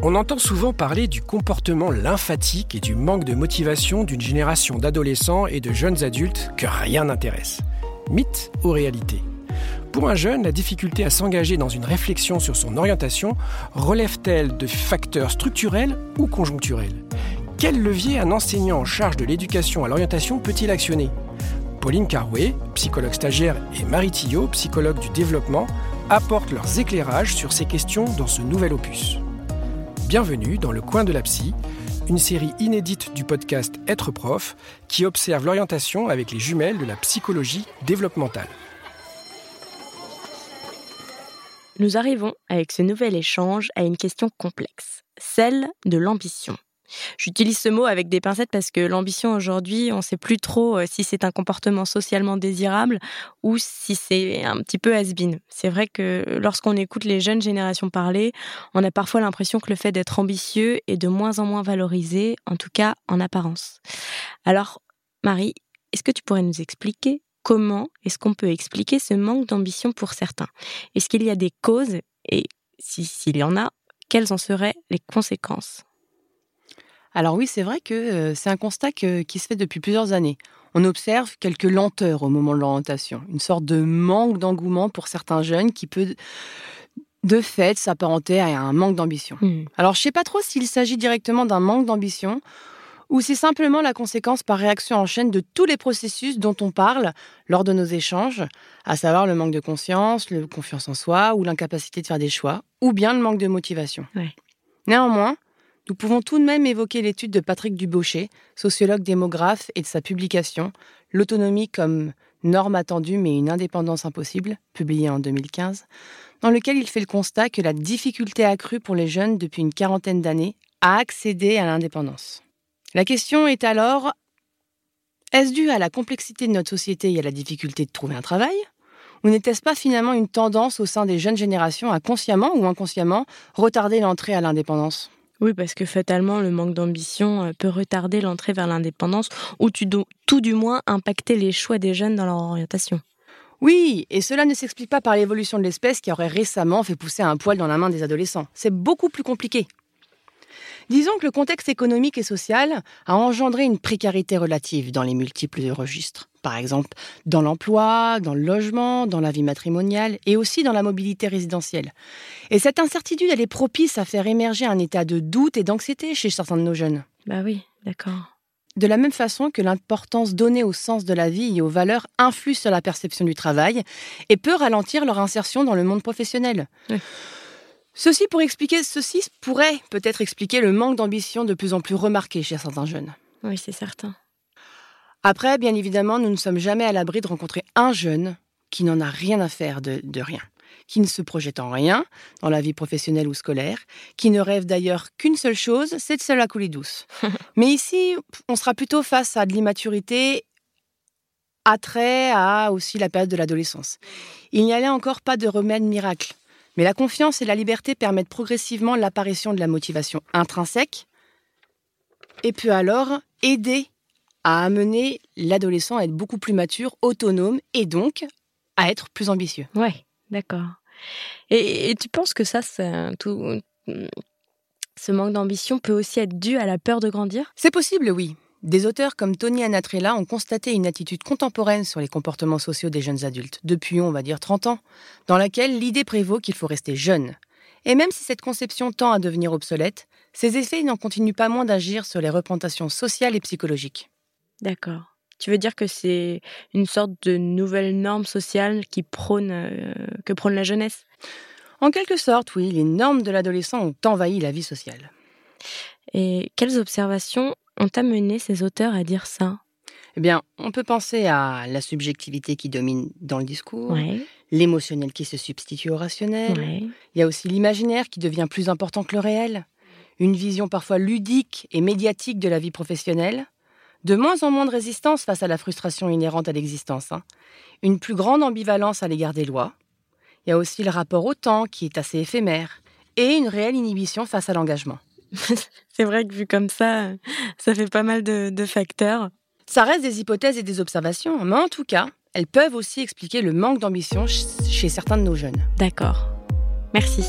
On entend souvent parler du comportement lymphatique et du manque de motivation d'une génération d'adolescents et de jeunes adultes que rien n'intéresse. Mythe ou réalité? Pour un jeune, la difficulté à s'engager dans une réflexion sur son orientation relève-t-elle de facteurs structurels ou conjoncturels? Quel levier un enseignant en charge de l'éducation à l'orientation peut-il actionner? Pauline Carouet, psychologue stagiaire, et Marie Tillot, psychologue du développement, apportent leurs éclairages sur ces questions dans ce nouvel opus. Bienvenue dans le coin de la psy, une série inédite du podcast Être prof qui observe l'orientation avec les jumelles de la psychologie développementale. Nous arrivons avec ce nouvel échange à une question complexe, celle de l'ambition. J'utilise ce mot avec des pincettes parce que l'ambition aujourd'hui, on ne sait plus trop euh, si c'est un comportement socialement désirable ou si c'est un petit peu has-been. C'est vrai que lorsqu'on écoute les jeunes générations parler, on a parfois l'impression que le fait d'être ambitieux est de moins en moins valorisé, en tout cas en apparence. Alors, Marie, est-ce que tu pourrais nous expliquer comment est-ce qu'on peut expliquer ce manque d'ambition pour certains? Est-ce qu'il y a des causes et s'il y en a, quelles en seraient les conséquences? Alors oui, c'est vrai que euh, c'est un constat qui se fait depuis plusieurs années. On observe quelques lenteurs au moment de l'orientation, une sorte de manque d'engouement pour certains jeunes qui peut de fait s'apparenter à un manque d'ambition. Hmm. Alors je ne sais pas trop s'il s'agit directement d'un manque d'ambition ou c'est simplement la conséquence par réaction en chaîne de tous les processus dont on parle lors de nos échanges, à savoir le manque de conscience, le confiance en soi ou l'incapacité de faire des choix, ou bien le manque de motivation. Néanmoins, nous pouvons tout de même évoquer l'étude de Patrick Dubaucher, sociologue démographe, et de sa publication L'autonomie comme norme attendue mais une indépendance impossible, publiée en 2015, dans lequel il fait le constat que la difficulté accrue pour les jeunes depuis une quarantaine d'années à accéder à l'indépendance. La question est alors est-ce dû à la complexité de notre société et à la difficulté de trouver un travail Ou n'était-ce pas finalement une tendance au sein des jeunes générations à consciemment ou inconsciemment retarder l'entrée à l'indépendance? Oui, parce que fatalement, le manque d'ambition euh, peut retarder l'entrée vers l'indépendance ou tout du moins impacter les choix des jeunes dans leur orientation. Oui, et cela ne s'explique pas par l'évolution de l'espèce qui aurait récemment fait pousser un poil dans la main des adolescents. C'est beaucoup plus compliqué. Disons que le contexte économique et social a engendré une précarité relative dans les multiples registres. Par exemple, dans l'emploi, dans le logement, dans la vie matrimoniale et aussi dans la mobilité résidentielle. Et cette incertitude, elle est propice à faire émerger un état de doute et d'anxiété chez certains de nos jeunes. Bah oui, d'accord. De la même façon que l'importance donnée au sens de la vie et aux valeurs influe sur la perception du travail et peut ralentir leur insertion dans le monde professionnel. Ceci pour expliquer, ceci pourrait peut-être expliquer le manque d'ambition de plus en plus remarqué chez certains jeunes. Oui, c'est certain. Après, bien évidemment, nous ne sommes jamais à l'abri de rencontrer un jeune qui n'en a rien à faire de, de, rien, qui ne se projette en rien dans la vie professionnelle ou scolaire, qui ne rêve d'ailleurs qu'une seule chose, c'est de se la couler douce. Mais ici, on sera plutôt face à de l'immaturité, attrait à aussi la période de l'adolescence. Il n'y a encore pas de remède miracle. Mais la confiance et la liberté permettent progressivement l'apparition de la motivation intrinsèque et peut alors aider à amener l'adolescent à être beaucoup plus mature, autonome et donc à être plus ambitieux. Ouais, d'accord. Et, tu penses que ça, tout, ce manque d'ambition peut aussi être dû à la peur de grandir? C'est possible, oui. Des auteurs comme Tony Anatrella ont constaté une attitude contemporaine sur les comportements sociaux des jeunes adultes, depuis, on va dire, 30 ans, dans laquelle l'idée prévaut qu'il faut rester jeune. Et même si cette conception tend à devenir obsolète, ses effets n'en continuent pas moins d'agir sur les représentations sociales et psychologiques. D'accord. Tu veux dire que c'est une sorte de nouvelle norme sociale qui prône, euh, que prône la jeunesse? En quelque sorte, oui, les normes de l'adolescent ont envahi la vie sociale. Et quelles observations ont amené ces auteurs à dire ça? Eh bien, on peut penser à la subjectivité qui domine dans le discours, l'émotionnel qui se substitue au rationnel. Il y a aussi l'imaginaire qui devient plus important que le réel, une vision parfois ludique et médiatique de la vie professionnelle, de moins en moins de résistance face à la frustration inhérente à l'existence, hein. une plus grande ambivalence à l'égard des lois. Il y a aussi le rapport au temps qui est assez éphémère et une réelle inhibition face à l'engagement. c'est vrai que vu comme ça, ça fait pas mal de, facteurs. Ça reste des hypothèses et des observations, mais en tout cas, elles peuvent aussi expliquer le manque d'ambition chez certains de nos jeunes. D'accord. Merci.